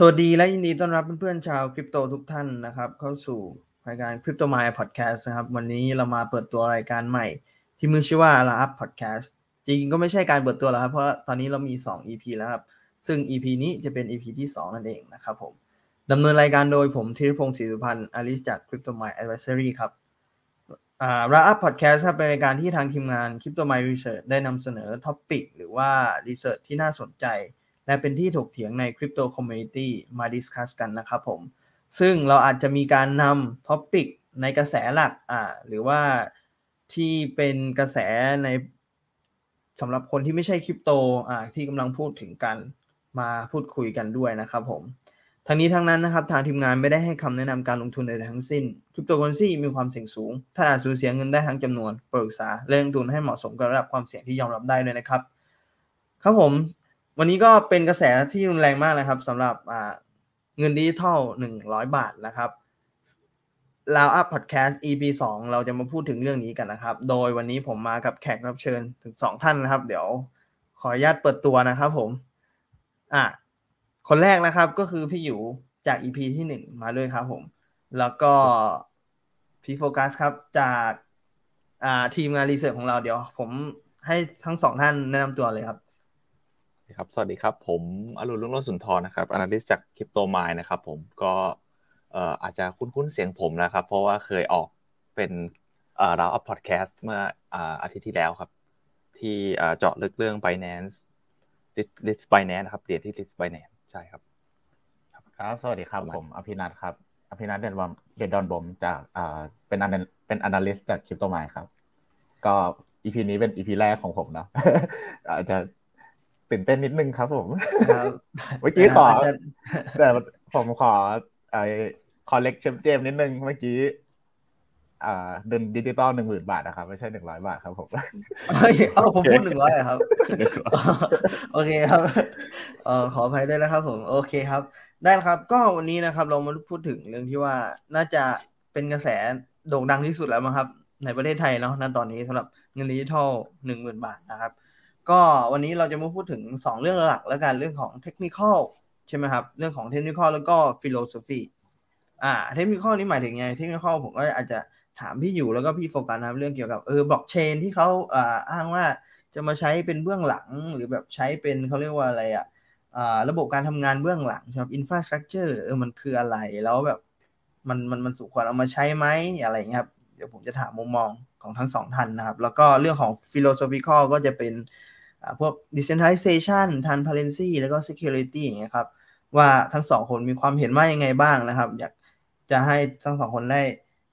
สวัสดีและยินดีต้อนรับเพื่อนๆชาวคริปโตทุกท่านนะครับ เข้าสู่รายการ Crypto m i พ Podcast นะครับ วันนี้เรามาเปิดตัวรายการใหม่ ที่มือชื่อว่า l a Up Podcast จริงๆก็ไม่ใช่การเปิดตัวแล้วครับ เพราะตอนนี้เรามี 2 EP แล้วครับ ซึ่ง EP นี้จะเป็น EP ที่ 2 นั่นเองนะครับผมดำเนินรายการโดยผมธีรพงศ์ศรีสุพันธ์อลิสจาก Crypto m i Advisory ครับอ่า Wrap Up Podcast ครับเป็นรายการที่ทางทีมงาน Crypto m i Research ได้นำเสนอท็อปิกหรือว่า Research ที่น่าสนใจ และเป็นที่ถกเถียงใน Crypto Community มา discuss กันนะครับผม ซึ่งเราอาจจะมีการนำ topic ในกระแสหลักอ่าหรือว่าที่เป็นกระแสในสำหรับคนที่ไม่ใช่คริปโตอ่าที่กำลังพูดถึงกันมาพูดคุยกันด้วยนะครับผมทั้งนี้ทั้งนั้นนะครับทางทีมงานไม่ได้ให้คำแนะนำการลงทุนใดทั้งสิ้นคริปโตเคอเรนซีมีความเสี่ยงสูงท่านอาจสูญเสียเงินได้ทั้งจำนวนศึกษาและลงทุนให้เหมาะสมกับระดับความเสี่ยงที่ยอมรับได้ด้วยนะครับ ครับผม วันนี้ก็เป็นกระแสที่รุนแรงมากนะครับสำหรับเงินดิจิทัลหนึ่งร้อยบาทนะครับลาวอัพพอดแคสต์ EP สองเราจะมาพูดถึงเรื่องนี้กันนะครับ โดยวันนี้ผมมากับแขกรับเชิญถึงสองท่านนะครับ เดี๋ยวขออนุญาตเปิดตัวนะครับผม อะ คนแรกนะครับก็คือพี่อยู่จาก EP ที่หนึ่งมาด้วยครับผม แล้วก็พี่โฟกัสครับจากอ่าทีมงาน research ของเราเดี๋ยว ผมให้ทั้งสองท่านแนะนำตัวเลยครับ ครับ สวัสดีครับ ผมอรุณรุ่งโรจน์สุนทรนะครับ analyst จาก Cryptomind นะครับ ผมก็เอ่ออาจจะคุ้นๆเสียงผมนะครับ เพราะว่าเคยออกเป็นเอ่อ Roundup พอดแคสต์เมื่ออ่าอาทิตย์ที่แล้วครับ ที่เจาะลึกเรื่อง Binance list Binance นะครับเดียที่ list Binance ใช่ครับ ครับ สวัสดีครับ ผมอภินัทครับ อภินัทเดนวอมเดนดอนบมจากอ่าเป็นอันเป็นอนาลิสต์จากคริปโตมายครับ ก็อีพีนี้เป็นอีพีแรกของผมเนาะอาจจะ ตื่นเต้นนิดนึงครับผมเมื่อกี้ขอแต่ผมขอไอ้คอลเลกชันเจมนิดนึงเมื่อกี้อ่าเดินดิจิตอลหนึ่งหมื่นบาทนะครับ ไม่ใช่หนึ่งร้อยบาทครับผมเฮ้ยเอาผมพูดหนึ่งร้อยครับ โอเคครับเอ่อขออภัยด้วยนะครับ ผมโอเคครับ ได้ครับ ก็วันนี้นะครับ เรามาพูดถึงเรื่องที่ว่าน่าจะเป็นกระแสโด่งดังที่สุดแล้วมั้งครับ ในประเทศไทยเนาะณตอนนี้สำหรับเงินดิจิทัลหนึ่งหมื่นบาทนะครับ ก็วันนี้เราจะมาพูดถึงสองเรื่องหลักแล้วกันเรื่องของเทคนิคใช่ไหมครับ เรื่องของเทคนิคแล้วก็ philosophy อ่าเทคนิคนี้หมายถึงไงเทคนิคผมก็อาจจะถามพี่อยู่แล้วก็พี่โฟกัสนะเรื่องเกี่ยวกับเออบล็อกเชนที่เขาอ่าอ้างว่าจะมาใช้เป็นเบื้องหลังหรือแบบใช้เป็นเขาเรียกว่าอะไรอะอ่าระบบการทำงานเบื้องหลังสำหรับ infrastructure เออมันคืออะไรแล้วแบบมันมันมันสมควรเอามาใช้ไหมอะไรเงี้ยครับเดี๋ยวผมจะถามมุมมองของทั้งสองท่านนะครับ แล้วก็เรื่องของ philosophical ก็จะเป็น พวก decentralization transparency แล้วก็ security อย่างเงี้ยครับ ว่าทั้งสองคนมีความเห็นว่ายังไงบ้างนะครับ อยากจะให้ทั้งสองคนได้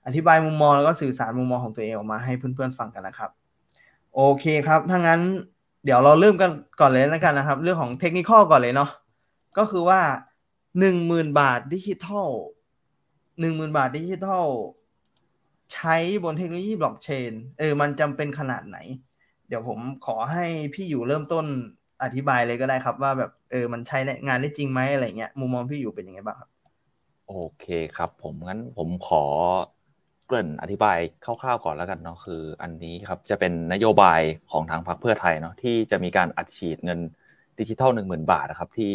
อธิบายมุมมองแล้วก็สื่อสารมุมมองของตัวเองออกมาให้เพื่อนๆฟังกันนะครับ โอเคครับ ถ้างั้นเดี๋ยวเราเริ่มกันก่อนเลยแล้วกันนะครับ เรื่องของเทคนิคก่อนเลยเนาะก็คือว่าหนึ่งหมื่นบาทดิจิทัลหนึ่งหมื่นบาทดิจิทัลใช้บนเทคโนโลยีบล็อกเชนเออมันจำเป็นขนาดไหน เดี๋ยวผมขอให้พี่อยู่เริ่มต้นอธิบายเลยก็ได้ครับว่าแบบเออมันใช้งานได้จริงไหมอะไรเงี้ยมุมมองพี่อยู่เป็นยังไงบ้างครับ โอเคครับ ผมงั้นผมขอเกริ่นอธิบายคร่าวๆก่อนแล้วกันเนาะคือ อันนี้ครับจะเป็นนโยบายของทางพรรคเพื่อไทยเนาะที่จะมีการอัดฉีดเงินดิจิทัลหนึ่งหมื่นบาทนะครับ ที่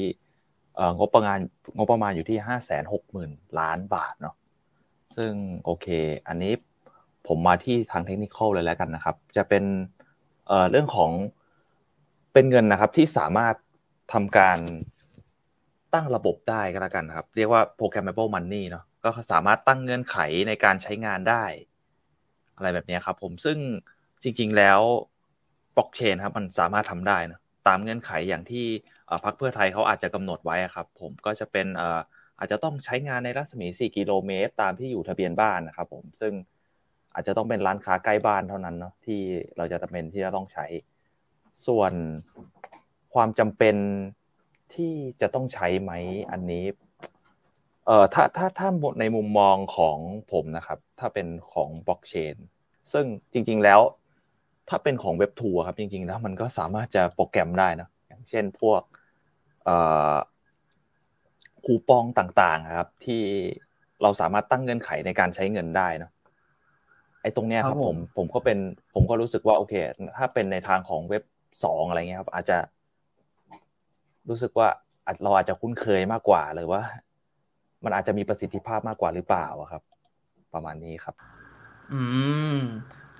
งบประมาณงบประมาณอยู่ที่ห้าแสนหกหมื่นล้านบาทเนาะซึ่งโอเค อันนี้ผมมาที่ทางเทคนิคเลยแล้วกันนะครับ จะเป็น เรื่องของเป็นเงินนะครับที่สามารถทำการตั้งระบบได้ก็แล้วกันครับ เรียกว่า programmable money เนาะก็สามารถตั้งเงื่อนไขในการใช้งานได้ อะไรแบบนี้ครับ ผมซึ่งจริง ๆ แล้วบล็อกเชนครับ มันสามารถทำได้นะตามเงื่อนไขอย่างที่พรรคเพื่อไทยเขาอาจจะกำหนดไว้ครับ ผมก็จะเป็นอาจจะต้องใช้งานในรัศมี 4 กิโลเมตร ตามที่อยู่ทะเบียนบ้านนะครับ ผมซึ่ง อาจจะต้องเป็นร้านค้าใกล้บ้านเท่านั้นเนาะที่เราจะจำเป็นที่จะต้องใช้ ส่วนความจำเป็นที่จะต้องใช้ไหมอันนี้ เอ่อถ้าถ้าถ้าในมุมมองของผมนะครับ ถ้าเป็นของบล็อกเชนซึ่งจริง ๆแล้ว ถ้าเป็นของเว็บทัวร์ครับ จริงๆแล้วมันก็สามารถจะโปรแกรมได้นะอย่างเช่นพวกคูปองต่างๆครับ ที่เราสามารถตั้งเงื่อนไขในการใช้เงินได้นะ ไอ้ตรงเนี้ยครับผมผมก็เป็นผมก็รู้สึกว่าโอเค ถ้าเป็นในทางของเว็บสองอะไรเงี้ยครับ อาจจะ รู้สึกว่าเราอาจจะคุ้นเคยมากกว่าหรือว่า มันอาจจะมีประสิทธิภาพมากกว่าหรือเปล่าครับ ประมาณนี้ครับ อืม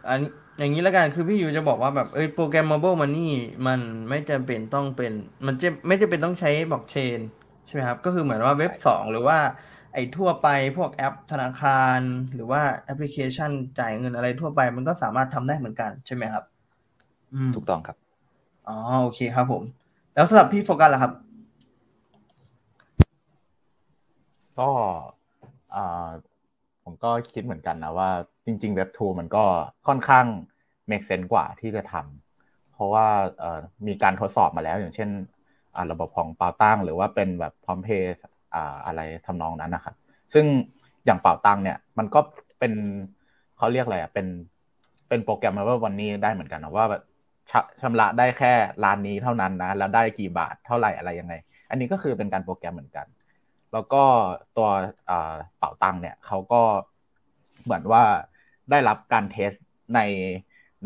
อันนี้อย่างนี้แล้วกันคือพี่ยูจะบอกว่าแบบเอ้ยโปรแกรม mobile money มันไม่จำเป็นต้องเป็น มันจะไม่จำเป็นต้องใช้บล็อกเชนใช่ไหมครับ ก็คือเหมือนว่าเว็บสองหรือว่า ไอ้ทั่วไปพวกแอปธนาคาร หรือว่าแอปพลิเคชันจ่ายเงินอะไรทั่วไป มันก็สามารถทำได้เหมือนกันใช่ไหมครับ อืมถูกต้องครับอ๋อโอเคครับผม แล้วสำหรับพี่โฟกัสล่ะครับ ก็อ่าผมก็คิดเหมือนกันนะว่า จริงๆ Web 2มันก็ค่อนข้าง make sense กว่าที่จะทำเพราะว่าเอ่อมีการทดสอบมาแล้วอย่างเช่นอ่าระบบของเปาตั้ง หรือว่าเป็นแบบพร้อมเพย์ อะไรทำนองนั้นนะครับซึ่งอย่างเป่าตังเนี่ย มันก็เป็นเขาเรียกอะไรอะเป็นเป็นโปรแกรมว่าวันนี้ได้เหมือนกันนะว่าแบบชชำระได้แค่ร้านนี้เท่านั้นนะแล้วได้กี่บาทเท่าไหร่อะไรยังไง อันนี้ก็คือเป็นการโปรแกรมเหมือนกัน แล้วก็ตัวเป่าตังเนี่ยเขาก็เหมือนว่าได้รับการเทสใน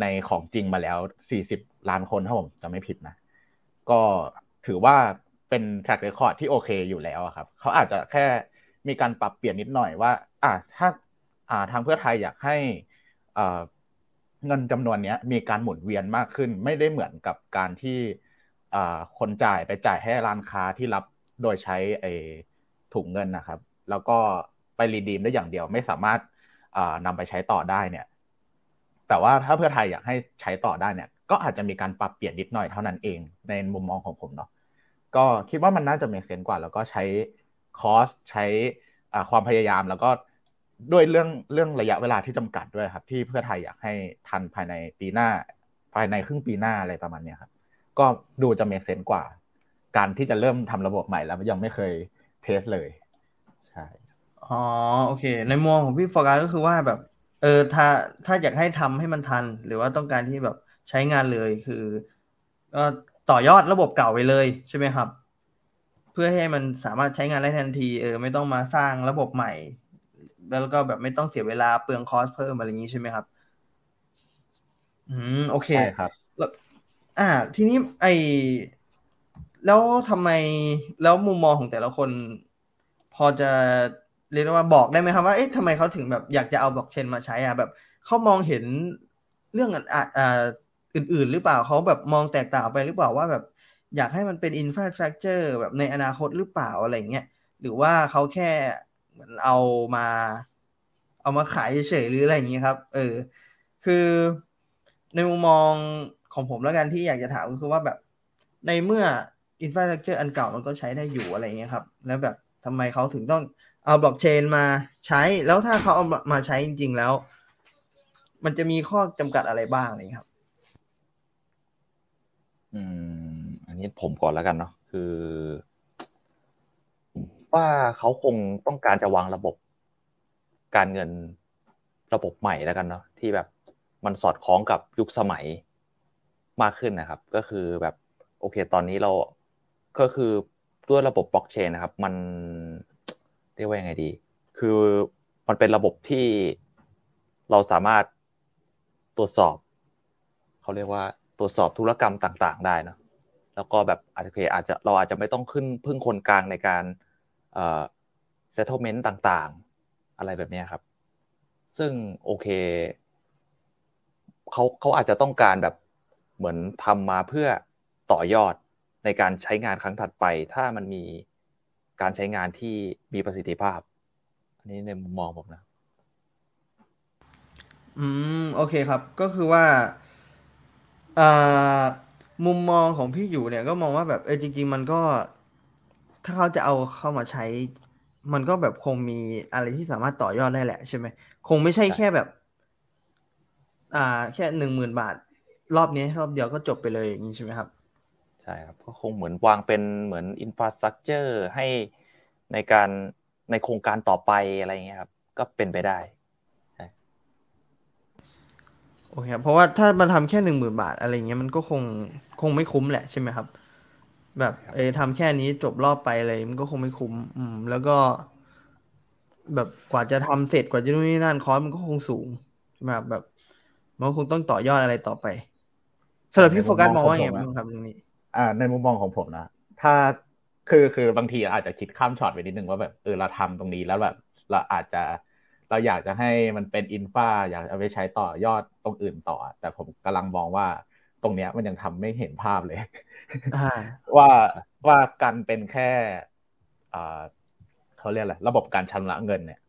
ในของจริงมาแล้ว 40 ล้านคนถ้าผมจะไม่ผิดนะ ก็ถือว่า เป็น track record ที่โอเคอยู่แล้วครับ เขาอาจจะแค่มีการปรับเปลี่ยนนิดหน่อยว่า อ่าถ้าอ่าทางเพื่อไทยอยากให้อ่าเงินจำนวนนี้มีการหมุนเวียนมากขึ้น ไม่ได้เหมือนกับการที่อ่าคนจ่ายไปจ่ายให้ร้านค้าที่รับโดยใช้ไอ้ถุงเงินนะครับ แล้วก็ไปรีดีมได้อย่างเดียวไม่สามารถอ่านำไปใช้ต่อได้เนี่ย แต่ว่าถ้าเพื่อไทยอยากให้ใช้ต่อได้เนี่ย ก็อาจจะมีการปรับเปลี่ยนนิดหน่อยเท่านั้นเอง ในมุมมองของผมเนาะ ก็คิดว่ามันน่าจะเมีเซนกว่า แล้วก็ใช้คอสใช้ความพยายามแล้วก็ด้วยเรื่องเรื่องระยะเวลาที่จำกัดด้วยครับ ที่เพื่อไทยอยากให้ทันภายในปีหน้า ภายในครึ่งปีหน้าอะไรประมาณนี้ครับ ก็ดูจะเมีเซนกว่า การที่จะเริ่มทำระบบใหม่แล้วยังไม่เคยเทสเลย ใช่อ๋อโอเค ในมุมของพี่โฟกัสก็คือว่าแบบ เออถ้าถ้าอยากให้ทำให้มันทัน หรือว่าต้องการที่แบบใช้งานเลยคือก็ ต่อยอดระบบเก่าไปเลยใช่ไหมครับ เพื่อให้มันสามารถใช้งานได้ทันทีเออไม่ต้องมาสร้างระบบใหม่ แล้วก็แบบไม่ต้องเสียเวลาเปลืองคอสเพิ่มอะไรอย่างนี้ใช่ไหมครับ อืมโอเคใช่ครับแล้วอ่า ทีนี้ไอแล้วทำไมแล้วมุมมองของแต่ละคน พอจะเรียกว่าบอกได้ไหมครับว่าเอ๊ะทำไมเขาถึงแบบอยากจะเอาบล็อกเชนมาใช้อะแบบเขามองเห็นเรื่องอ่า อื่น ๆ หรือเปล่าเขาแบบมองแตกต่างไปหรือเปล่าว่าแบบอยากให้มันเป็น infrastructure แบบในอนาคตหรือเปล่าอะไรเงี้ยหรือว่าเขาแค่เหมือนเอามา เอามาขายเฉยๆหรืออะไรอย่างนี้ครับ เออ คือในมุมมองของผมแล้วกันที่อยากจะถามก็คือว่าแบบในเมื่อ infrastructure อันเก่ามันก็ใช้ได้อยู่อะไรเงี้ยครับ แล้วแบบทำไมเขาถึงต้องเอาบล็อกเชนมาใช้ แล้วถ้าเขาเอามาใช้จริง ๆ แล้ว มันจะมีข้อจำกัดอะไรบ้างเลยครับ อืม อันนี้ผมก่อนแล้วกันเนาะคือว่าเขาคงต้องการจะวางระบบการเงินระบบใหม่แล้วกันเนาะที่แบบมันสอดคล้องกับยุคสมัยมากขึ้นนะครับ ก็คือแบบโอเค ตอนนี้เราก็คือด้วยระบบบล็อกเชนนะครับ มันเรียกว่ายังไงดี คือมันเป็นระบบที่เราสามารถตรวจสอบ เขาเรียกว่า ตรวจสอบธุรกรรมต่างๆ ได้นะแล้วก็แบบอาจจะอาจจะเราอาจจะไม่ต้องขึ้นพึ่งคนกลางในการเอ่อ settlement ต่างๆ อะไรแบบนี้ครับ ซึ่งโอเคเขาเขาอาจจะต้องการแบบเหมือนทำมาเพื่อต่อยอดในการใช้งานครั้งถัดไป ถ้ามันมีการใช้งานที่มีประสิทธิภาพ อันนี้ในมุมมองผมนะ อืม โอเคครับ ก็คือว่า อ่ามุมมองของพี่อยู่เนี่ยก็มองว่าแบบเออจริง ๆ มันก็ ถ้าเขาจะเอาเข้ามาใช้ มันก็แบบคงมีอะไรที่สามารถต่อยอดได้แหละใช่ไหมคงไม่ใช่แค่แบบ อ่า แค่หนึ่งหมื่นบาท รอบนี้รอบเดียวก็จบไปเลยอย่างนี้ใช่ไหมครับ ใช่ครับก็คงเหมือนวางเป็นเหมือนอินฟราสตรักเจอร์ให้ในการในโครงการต่อไปอะไรเงี้ยครับ ก็เป็นไปได้ โอเคครับเพราะว่าถ้ามันทำแค่หนึ่งหมื่นบาทอะไรเงี้ยมันก็คงคงไม่คุ้มแหละใช่ไหมครับ แบบเออทำแค่นี้จบรอบไปอะไรมันก็คงไม่คุ้ม อืม แล้วก็ แบบกว่าจะทำเสร็จกว่าจะนู่นนี่นั่นคอสมันก็คงสูงใช่ไหมครับแบบมันคงต้องต่อยอดอะไรต่อไปสำหรับพี่โฟกัสมองว่าไงบ้างครับเรื่องนี้ อ่า ในมุมมองของผมนะถ้าคือคือบางทีอาจจะคิดข้ามช็อตไปนิดนึงว่าแบบเออเราทำตรงนี้แล้วแบบเราอาจจะ เราอยากจะให้มันเป็นอินฟาอยากเอาไปใช้ต่อยอดตรงอื่นต่อ แต่ผมกำลังมองว่าตรงเนี้ยมันยังทำไม่เห็นภาพเลยว่าว่าการเป็นแค่อ่าเขาเรียกอะไรระบบการชำระเงินเนี่ย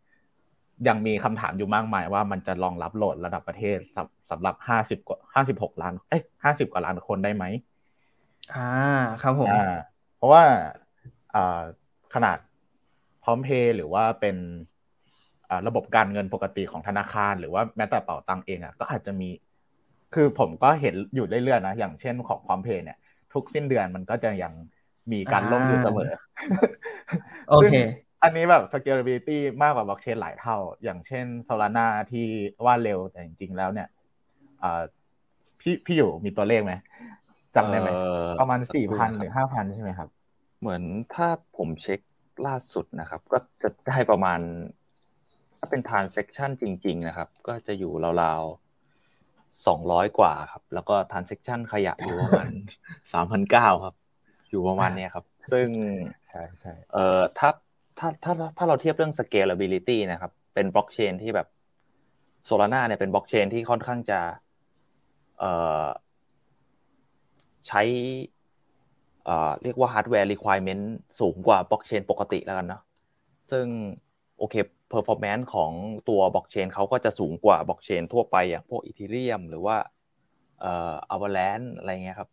ยังมีคำถามอยู่มากมายว่ามันจะรองรับโหลดระดับประเทศสำสำหรับห้าสิบกว่าห้าสิบหกล้าน เอ้ยห้าสิบกว่าล้านคนได้ไหมอ่าครับผมอ่าเพราะว่าอ่าขนาดพร้อมเพย์หรือว่าเป็นอ่า ระบบการเงินปกติของธนาคาร หรือว่าแม้แต่เป๋าตังเองอะก็อาจจะมี คือผมก็เห็นอยู่เรื่อยๆนะอย่างเช่นของพร้อมเพย์เนี่ย ทุกสิ้นเดือนมันก็จะยังมีการลงอยู่เสมอ โอเค อันนี้แบบ scalability มากกว่าบล็อกเชนหลายเท่า อย่างเช่น Solana ที่ว่าเร็วแต่จริงๆแล้วเนี่ยพี่พี่อยู่มีตัวเลขไหมจำได้ไหมประมาณสี่พันหรือห้าพันใช่ไหมครับ เหมือนถ้าผมเช็คล่าสุดนะครับ ก็จะได้ประมาณถ้าเป็น transaction จริง ๆ นะครับ ก็จะอยู่ราวๆสองร้อยกว่าครับ แล้วก็ transaction ขยะอยู่ประมาณสามพันเก้าครับ อยู่ประมาณนี้ครับ ซึ่งใช่ใช่เอ่อถ้าถ้าถ้าถ้าเราเทียบเรื่อง scalability นะครับ เป็นบล็อกเชนที่แบบ Solana เนี่ยเป็นบล็อกเชนที่ค่อนข้างจะเอ่อใช้เอ่อเรียกว่า hardware requirement สูงกว่าบล็อกเชนปกติแล้วกันเนาะซึ่ง โอเค performance ของตัวบล็อกเชนเขาก็จะสูงกว่าบล็อกเชนทั่วไปอย่างพวก Ethereum หรือว่าเอ่อ Avalanche อะไรเงี้ยครับ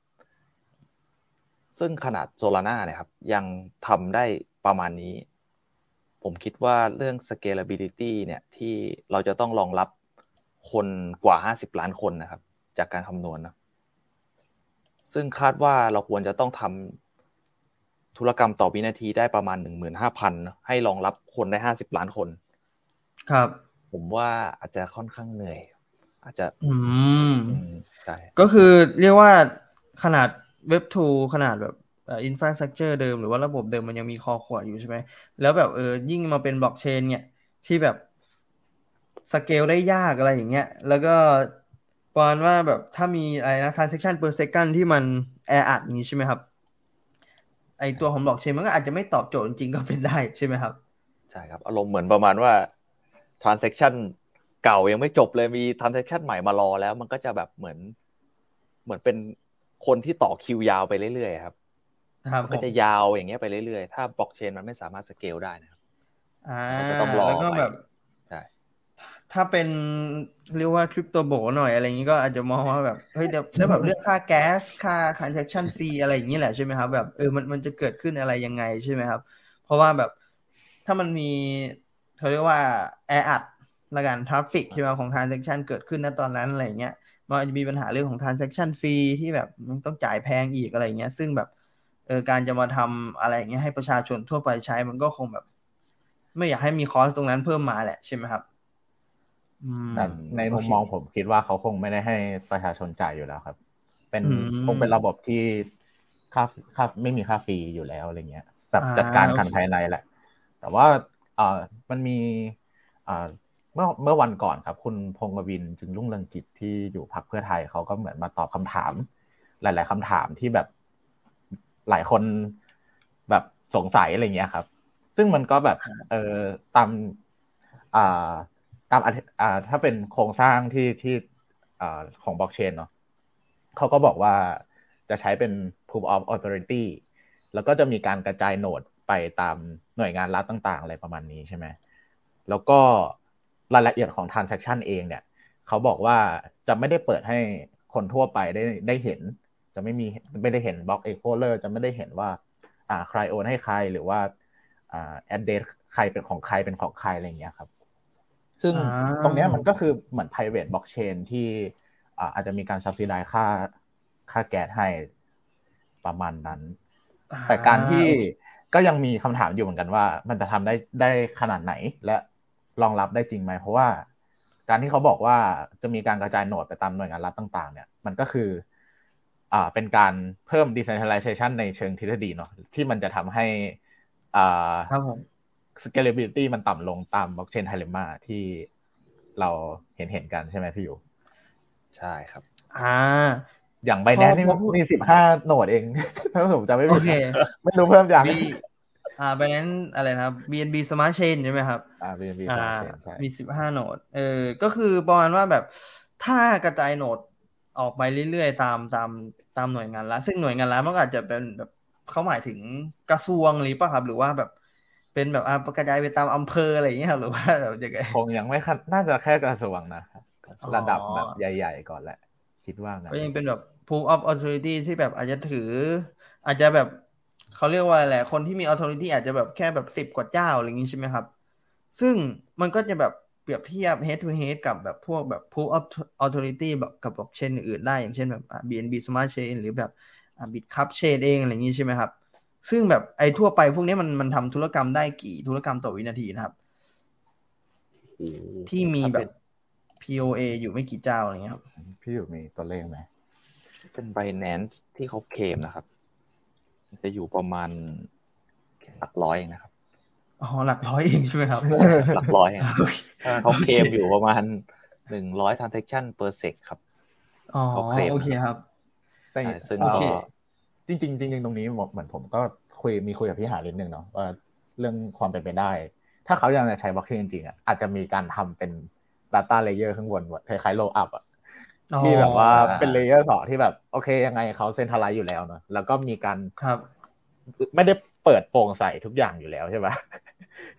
ซึ่งขนาด Solana เนี่ยครับ ยังทำได้ประมาณนี้ ผมคิดว่าเรื่อง scalability เนี่ยที่เราจะต้องรองรับคนกว่า 50 ล้านคนนะครับ จากการคำนวณนะซึ่งคาดว่าเราควรจะต้องทำ ธุรกรรมต่อวินาทีได้ประมาณ15,000ให้รองรับคนได้50ล้านคน ครับ ผมว่าอาจจะค่อนข้างเหนื่อย อาจจะ อืมใช่ก็คือเรียกว่าขนาดเว็บทูขนาดแบบอินฟราสตรักเจอร์เดิมหรือว่าระบบเดิมมันยังมีคอขวดอยู่ใช่ไหม แล้วแบบเออยิ่งมาเป็นบล็อกเชนเนี่ยที่แบบสเกลได้ยากอะไรอย่างเงี้ย แล้วก็ปอนว่าแบบถ้ามีอะไรนะ transaction per second ที่มันแออัดอย่างนี้ใช่ไหมครับ ไอตัวของบล็อกเชนมันก็อาจจะไม่ตอบโจทย์จริงก็เป็นได้ใช่ไหมครับใช่ครับอารมณ์เหมือนประมาณว่า transaction เก่ายังไม่จบเลยมี transaction ใหม่มารอแล้ว มันก็จะแบบเหมือน เหมือนเป็นคนที่ต่อคิวยาวไปเรื่อยๆครับก็จะยาวอย่างเงี้ยไปเรื่อยๆ ถ้าบล็อกเชนมันไม่สามารถสเกลได้นะครับอ่าจะต้องรอแล้วก็แบบใช่ ถ้าเป็นเรียกว่า crypto bro หน่อยอะไรอย่างนี้ก็อาจจะมองว่าแบบเฮ้ยเดี๋ยวแล้วแบบเรื่องค่าแก๊สค่า transaction fee อะไรอย่างนี้แหละใช่ไหมครับแบบเออมันมันจะเกิดขึ้นอะไรยังไงใช่ไหมครับ เพราะว่าแบบถ้ามันมีเขาเรียกว่าแออัดละกัน traffic ใช่ไหมของ transaction เกิดขึ้นณตอนนั้นอะไรอย่างเงี้ยมันจะมีปัญหาเรื่องของ transaction fee ที่แบบมันต้องจ่ายแพงอีกอะไรเงี้ย ซึ่งแบบเออการจะมาทำอะไรอย่างเงี้ยให้ประชาชนทั่วไปใช้มันก็คงแบบ ไม่อยากให้มีคอสตรงนั้นเพิ่มมาแหละใช่ไหมครับ แต่ในมุมมองผมคิดว่าเขาคงไม่ได้ให้ประชาชนจ่ายอยู่แล้วครับ เป็นคงเป็นระบบที่ค่าค่าไม่มีค่าฟรีอยู่แล้วอะไรเงี้ยแบบจัดการกันภายในแหละ แต่ว่าเอ่อมันมีเอ่อเมื่อเมื่อวันก่อนครับ คุณพงศ์วินจึงรุ่งเรืองจิตที่อยู่พรรคเพื่อไทยเขาก็เหมือนมาตอบคำถาม หลาย ๆคำถามที่แบบหลายคนแบบสงสัยอะไรเงี้ยครับ ซึ่งมันก็แบบ เออตามอ่า ตามอ่าถ้าเป็นโครงสร้างที่ที่อ่าของบล็อกเชนเนาะเขาก็บอกว่าจะใช้เป็น proof of authority แล้วก็จะมีการกระจายโนดไปตามหน่วยงานรัฐต่าง ๆ อะไรประมาณนี้ใช่ไหมแล้วก็รายละเอียดของ transaction เองเนี่ยเขาบอกว่าจะไม่ได้เปิดให้คนทั่วไปได้ได้เห็น จะไม่มีไม่ได้เห็น block explorer จะไม่ได้เห็นว่า อ่าใครโอนให้ใครหรือว่าอ่า address ใครเป็นของใครเป็นของใครอะไรเงี้ยครับ ซึ่งตรงนี้มันก็คือเหมือน private blockchain ที่อ่าอาจจะมีการ subsidize ค่าค่าแก๊สให้ประมาณนั้น แต่การที่ก็ยังมีคำถามอยู่เหมือนกันว่า มันจะทำได้ได้ขนาดไหนและรองรับได้จริงไหม เพราะว่าการที่เขาบอกว่าจะมีการกระจายโหนดไปตามหน่วยงานรัฐต่าง ๆ เนี่ย มันก็คือ อ่า เป็นการเพิ่ม decentralization ในเชิงทฤษฎีเนาะที่มันจะทำให้อ่าครับผม scalability มันต่ำลงตาม blockchain dilemma ที่เราเห็นเห็นกันใช่ไหมพี่อยู่ ใช่ครับ อ่า อย่างไบแนนนี่มีสิบห้าโหนดเอง ถ้าผมจำไม่โอผิดเคไม่รู้เพิ่มยังมีอ่าไปนั้นอะไรนะครับ BNB Smart Chain ใช่ไหมครับ อ่า BNB อ่าใช่มีสิบห้าโหนด เออ ก็คือประมาณว่าแบบถ้ากระจายโหนดออกไปเรื่อยๆ ตามตามตามหน่วยงานละซึ่งหน่วยงานละมันก็อาจจะเป็นแบบเขาหมายถึงกระทรวงหรือเปล่าครับ หรือว่าแบบ เป็นแบบอ่ากระจายไปตามอำเภออะไรอย่างเงี้ยครับหรือว่าแบบยังไงคงยังไม่ขนน่าจะแค่กระทรวงนะครับอ๋อระดับแบบใหญ่ ๆ ก่อนแหละ คิดว่างั้นก็ยังเป็นแบบ proof of authority ที่แบบอาจจะถือ อาจจะแบบเขาเรียกว่าอะไรคนที่มี authority อาจจะแบบแค่แบบสิบ10กว่าเจ้าอะไรอย่างงี้ใช่ไหมครับ ซึ่งมันก็จะแบบเปรียบเทียบ head to head กับแบบพวกแบบ proof of authority แบบกับบล็อกเชนอื่นๆได้อย่างเช่นแบบอ่า BNB Smart Chain หรือแบบอ่า Bitcup Chain เองอะไรอย่างงี้ใช่ไหมครับ ซึ่งแบบไอ้ทั่วไปพวกนี้มันมันทำธุรกรรมได้กี่ธุรกรรมต่อวินาทีนะครับโอ้โหที่มีถ้าแบเป็บน POA อยู่ไม่กี่เจ้าอะไรเงี้ยครับพี่อยู่มีตัวเลขไหมเป็น Binance ที่เขาเคลมนะครับ จะอยู่ประมาณหลักร้อยเองนะครับอ๋อหลักร้อยเองใช่ไหมครับ หลักร้อยเองโอเคเออเขาเคลมอยู่ประมาณหนึ่งร้อย transaction per sec ครับอ๋อเขาเคลมโอเคครับแต่ใช่ซึ่งโอก็เคจริงๆจริงๆตรงนี้เหมือนผมก็คุยมีคุยกับพี่หาลินหนึ่งเนาะว่าเรื่องความเป็นไปได้ ถ้าเขายังจะใช้บล็อกเชนจริงๆอะอาจจะมีการทำเป็น Data Layer ข้างบนคล้ายๆ Roll Up อะอ๋อที่แบบว่าเป็นเลเยอร์สองที่แบบโอเค ยังไงเขา centralize อยู่แล้วเนอะแล้วก็มีการครับ ไม่ได้เปิดโปร่งใสทุกอย่างอยู่แล้วใช่ปะ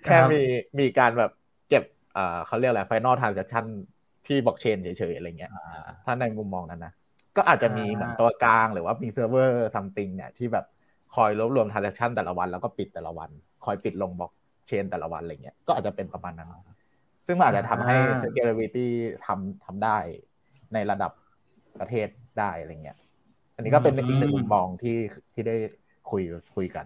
แค่มีมีการแบบเก็บอ่าเขาเรียกอะไร Final Transaction ที่บล็อกเชนเฉยๆอะไรเงี้ยอ่าถ้าในมุมมองนั้นนะ ก็อาจจะมีอ่าเหมือนตัวกลางหรือว่ามีเซิร์ฟเวอร์ something เนี่ยที่แบบคอยรวบรวม transaction แต่ละวันแล้วก็ปิดแต่ละวัน คอยปิดลงบล็อกเชนแต่ละวันอะไรเงี้ยก็อาจจะเป็นประมาณนั้น ซึ่งมันอาจจะทำให้ scalability ทำทำได้ในระดับประเทศได้อะไรเงี้ย อันนี้ก็เป็นอีกหนึ่งมุมมองที่ที่ได้คุยคุยกัน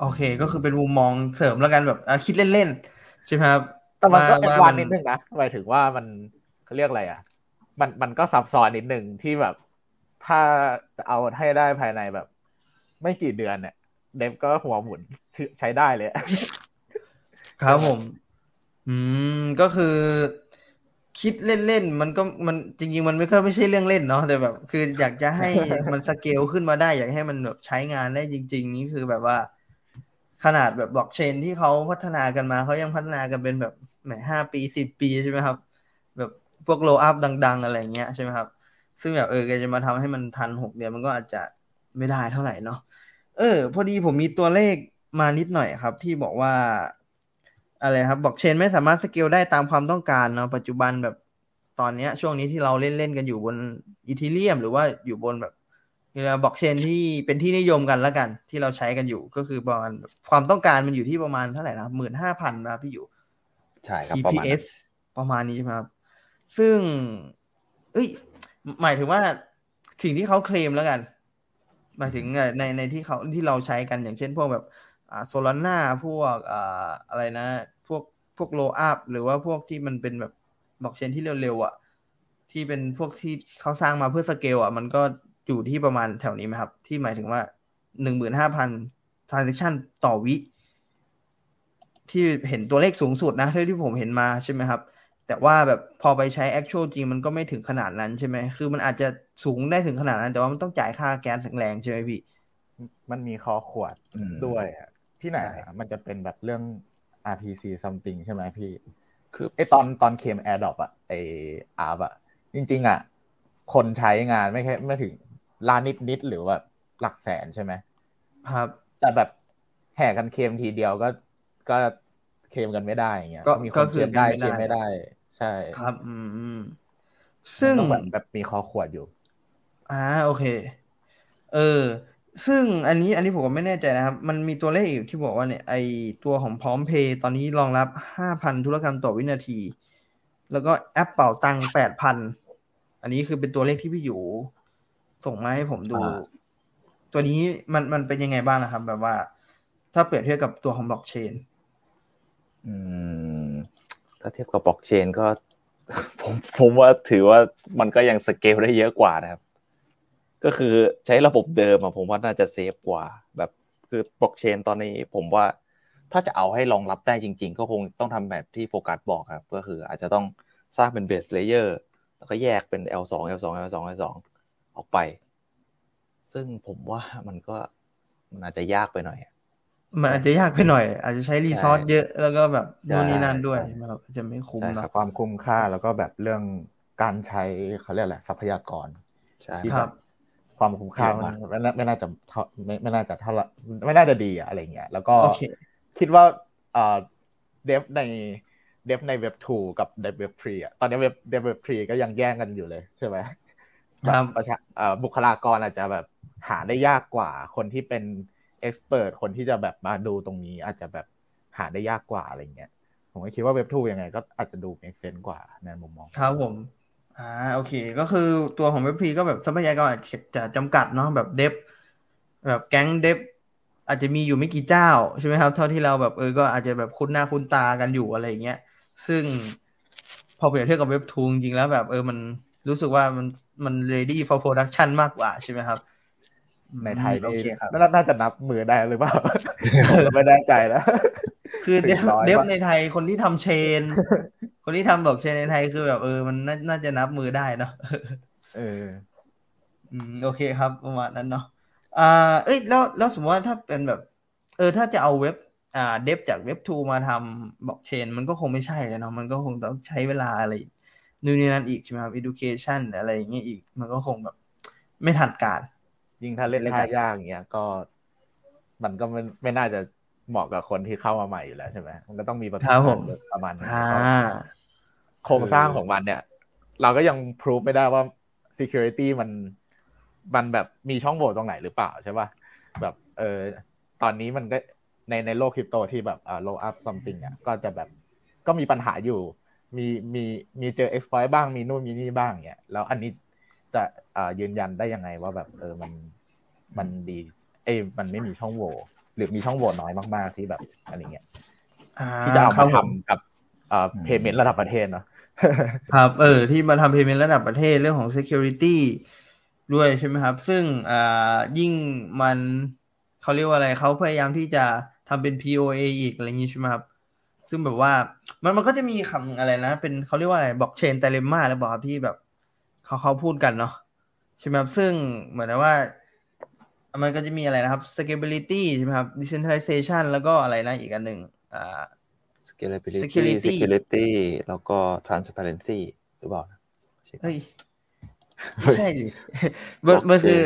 โอเค ก็คือเป็นมุมมองเสริมแล้วกันแบบอะคิดเล่นๆใช่ไหมครับแต่มันก็ว่าเอ็นว่าวันมันนิดนึงนะหมายถึงว่ามันเขาเรียกอะไรอะ มันมันก็ซับซ้อนนิดหนึ่งที่แบบ ถ้าจะเอาให้ได้ภายในแบบ ไม่กี่เดือนเนี่ย เดฟก็หัวหมุนใช้ได้เลย ครับผม อืมก็คือ คิดเล่นๆมันก็มันจริง ๆ มันไม่ก็ไม่ใช่เรื่องเล่นเนาะแต่แบบ คืออยากจะให้มันสเกลขึ้นมาได้ อยากให้มันแบบใช้งานได้จริง ๆ นี่คือแบบว่า ขนาดแบบบล็อกเชนที่เขาพัฒนากันมาเขายังพัฒนากันเป็นแบบแหมห้าปีสิบปีใช่ไหมครับ พวก Rollup ดัง ๆ อะไรเงี้ยใช่ไหมครับ ซึ่งแบบเออแกจะมาทำให้มันทันหกเดือนมันก็อาจจะไม่ได้เท่าไหร่เนาะเออ พอดีผมมีตัวเลขมานิดหน่อยครับ ที่บอกว่า อะไรครับบล็อกเชนไม่สามารถสเกลได้ตามความต้องการเนาะปัจจุบันแบบตอนเนี้ย ช่วงนี้ที่เราเล่นเล่นกันอยู่บน Ethereum หรือว่าอยู่บนแบบเรียกว่าบล็อกเชนที่เป็นที่นิยมกันแล้วกัน ที่เราใช้กันอยู่ก็คือประมาณความต้องการมันอยู่ที่ประมาณเท่าไหร่นะครับหมื่นห้าพันนะครับพี่อยู่ใช่ครับประมาณนั้น TPS ประมาณนี้ใช่ไหมครับ ซึ่ง เอ้ย หมายถึงว่าสิ่งที่เขาเคลมแล้วกัน หมายถึงในในที่เขาที่เราใช้กันอย่างเช่น พวกแบบอ่าโซลาร่าพวกอ่าอะไรนะ พวกพวกโลอัพหรือว่าพวกที่มันเป็นแบบบล็อกเชนที่เร็วๆอะ ที่เป็นพวกที่เขาสร้างมาเพื่อสเกลอะ มันก็อยู่ที่ประมาณแถวนี้ไหมครับ ที่หมายถึงว่าหนึ่งหมื่นห้าพัน transaction ต่อวิ ที่เห็นตัวเลขสูงสุดนะเท่าที่ผมเห็นมาใช่ไหมครับ แต่ว่าแบบพอไปใช้ actual จริงมันก็ไม่ถึงขนาดนั้นใช่ไหม คือมันอาจจะสูงได้ถึงขนาดนั้น แต่ว่ามันต้องจ่ายค่าแก๊สแรงๆใช่ไหมพี่ มันมีคอขวดอืมด้วยอะที่ไหนใช่อะมันจะเป็นแบบเรื่อง RPC something ใช่ไหมพี่ คือไอตอนตอนเคม AirDrop อะไออาร์บอะจริง ๆอะคนใช้งานไม่แค่ไม่ถึงล้านนิดนิดๆหรือแบบหลักแสนใช่ไหมครับ แต่แบบแห่กันเคมทีเดียวก็ก็เคมกันไม่ได้อย่างเงี้ยก็มีคก็นคืเคอมได้ไม่เคได้มไม่ได้ ใช่ ครับ อืมอืมซึ่งมันต้องแบบแบบมีคอขวดอยู่ อ่า โอเค เออ ซึ่งอันนี้ อันนี้ผมก็ไม่แน่ใจนะครับ มันมีตัวเลขอยู่ที่บอกว่าเนี่ยไอตัวของพร้อมเพย์ตอนนี้รองรับห้าพันธุรกรรมต่อวินาที แล้วก็แอปเป่าตังแปดพันอันนี้คือเป็นตัวเลขที่พี่อยู่ ส่งมาให้ผมดูอ่าตัวนี้มันมันเป็นยังไงบ้างนะครับ แบบว่า ถ้าเปรียบเทียบกับตัวของบล็อกเชน อืม ถ้าเทียบกับบล็อกเชนก็ ผมผมว่าถือว่ามันก็ยังสเกลได้เยอะกว่านะครับ ก็คือใช้ระบบเดิมอะผมว่าน่าจะ safe กว่า แบบคือบล็อกเชนตอนนี้ผมว่าถ้าจะเอาให้รองรับได้จริง ๆ ก็คงต้องทำแบบที่โฟกัสบอกครับ ก็คืออาจจะต้องสร้างเป็นเบสเลเยอร์แล้วก็แยกเป็น L2 L2 L2 L2 ออกไป ซึ่งผมว่ามันก็มันอาจจะยากไปหน่อย มันอาจจะยากไปหน่อย อาจจะใช้รีซอสใช่เยอะแล้วก็แบบใช่นู่นนี่นั่นด้วยใช่มันแบบจะไม่คุ้มใช่เนครัอะบความคุ้มค่าแล้วก็แบบเรื่องการใช้เขาเรียกอะไรทรัพยากรใช่ที่คแบรับบความคุ้มค่าเยอะมัมากนไม่น่าไม่น่าจะเท่าไม่ไม่น่าจะเท่าไหร่ไม่น่าจะดีอะอะไรเงี้ยแล้วก็โอเคคิดว่าเอ่อ dev ใน dev ในเว็บ2กับ dev Web 3อะตอนนี้เว็บ dev Web 3ก็ยังแย่งกันอยู่เลยใช่ไหมครับประชาเอ่อบุคลากรอาจจะแบบหาได้ยากกว่าคนที่เป็น expert คนที่จะแบบมาดูตรงนี้อาจจะแบบหาได้ยากกว่าอะไรเงี้ยผมก็คิดว่าเว็บ2ยังไงก็อาจจะดู make senseกว่าในมุมมองครับผมอ่าโอเค ก็คือตัวของเว็บพีก็แบบทรัพยากรอาจจะจำกัดเนาะแบบ devแบบแก๊งเดฟอาจจะมีอยู่ไม่กี่เจ้าใช่ไหมครับ เท่าที่เราแบบเออก็อาจจะแบบคุ้นหน้าคุ้นตากันอยู่อะไรอย่างเงี้ยซึ่งพอเปรียบเทียบกับเว็บทูจริงๆแล้วแบบเออมันรู้สึกว่ามันมัน ready for production มากกว่าใช่ไหมครับ ในไทยอืมโอนี่เคครับน่าน่าจะนับมือได้หรือเปล่าผมก็ไม่แน่ใจแล้วคือเดฟถึงร้อยเดฟปะในไทยคนที่ทำเชน คนที่ทำบล็อกเชนในไทยคือแบบเออมันน่าน่าจะนับมือได้เนาะเอออืมโอเคครับประมาณนั้นเนาะอ่า เอ้ยแล้วแล้วสมมติว่าถ้าเป็นแบบ เออถ้าจะเอาเว็บ อ่า เดฟจากเว็บทูมาทำบล็อกเชน มันก็คงไม่ใช่เลยเนาะมันก็คงต้องใช้เวลาอะไรนู่นนี่นั่นอีกใช่ไหมครับ education อะไรอย่างเงี้ยอีก มันก็คงแบบ ไม่ทันการ ยิ่งถ้าเล่นเล่นท่าได้ยากอย่างเงี้ย ก็ มันก็ไม่ไม่น่าจะเหมาะกับคนที่เข้ามาใหม่อยู่แล้วใช่ไหมมันก็ต้องมีประสบครับกาผรมณ์ประมาณนึงอ่าแล้วก็โครงสร้างของมันเนี่ย เราก็ยังพ o ู f ไม่ได้ว่า security มันมันแบบมีช่องโหว่ตรงไหนหรือเปล่าใช่ป่ะแบบ เออตอนนี้มันก็ในในโลกคริปโตที่แบบอ่า low up something อะก็จะแบบก็มีปัญหาอยู่ มีมีมีเจอ exploit บ้างมีนู่นมีนี่บ้างเนี่ยแล้วอันนี้ จะอ่ายืนยันได้ยังไงว่าแบบ เออมันมันดี เอ้ยมันไม่มีช่องโหว่หรือมีช่องโหว่น้อยมาก ๆ ที่แบบอะไรเงี้ยอ่าที่จะเอาครัมาบผมทำกับอ่า payment ระดับประเทศเนาะครับ เออ ที่มาทำ payment ระดับประเทศเรื่องของ security ด้วยใช่ไหมครับ ซึ่งอ่ายิ่งมันเขาเรียกว่าอะไรเขาพยายามที่จะทำเป็น POA อีกอะไรอย่างนี้ใช่ไหมครับ ซึ่งแบบว่ามันมันก็จะมีคำอะไรนะ เป็นเขาเรียกว่าอะไรบล็อกเชนไตเลม่าหรือเปล่าครับที่แบบ เขาเขาพูดกันเนาะใช่ไหมครับซึ่งเหมือนว่า มันก็จะมีอะไรนะครับ scalability ใช่ไหมครับ decentralization แล้วก็อะไรนะอีกอันหนึ่งอ่า scalability security security แล้วก็ transparency หรือเปล่านะใช่ปะเฮ้ยไม่ใช่ดิมันมันคือ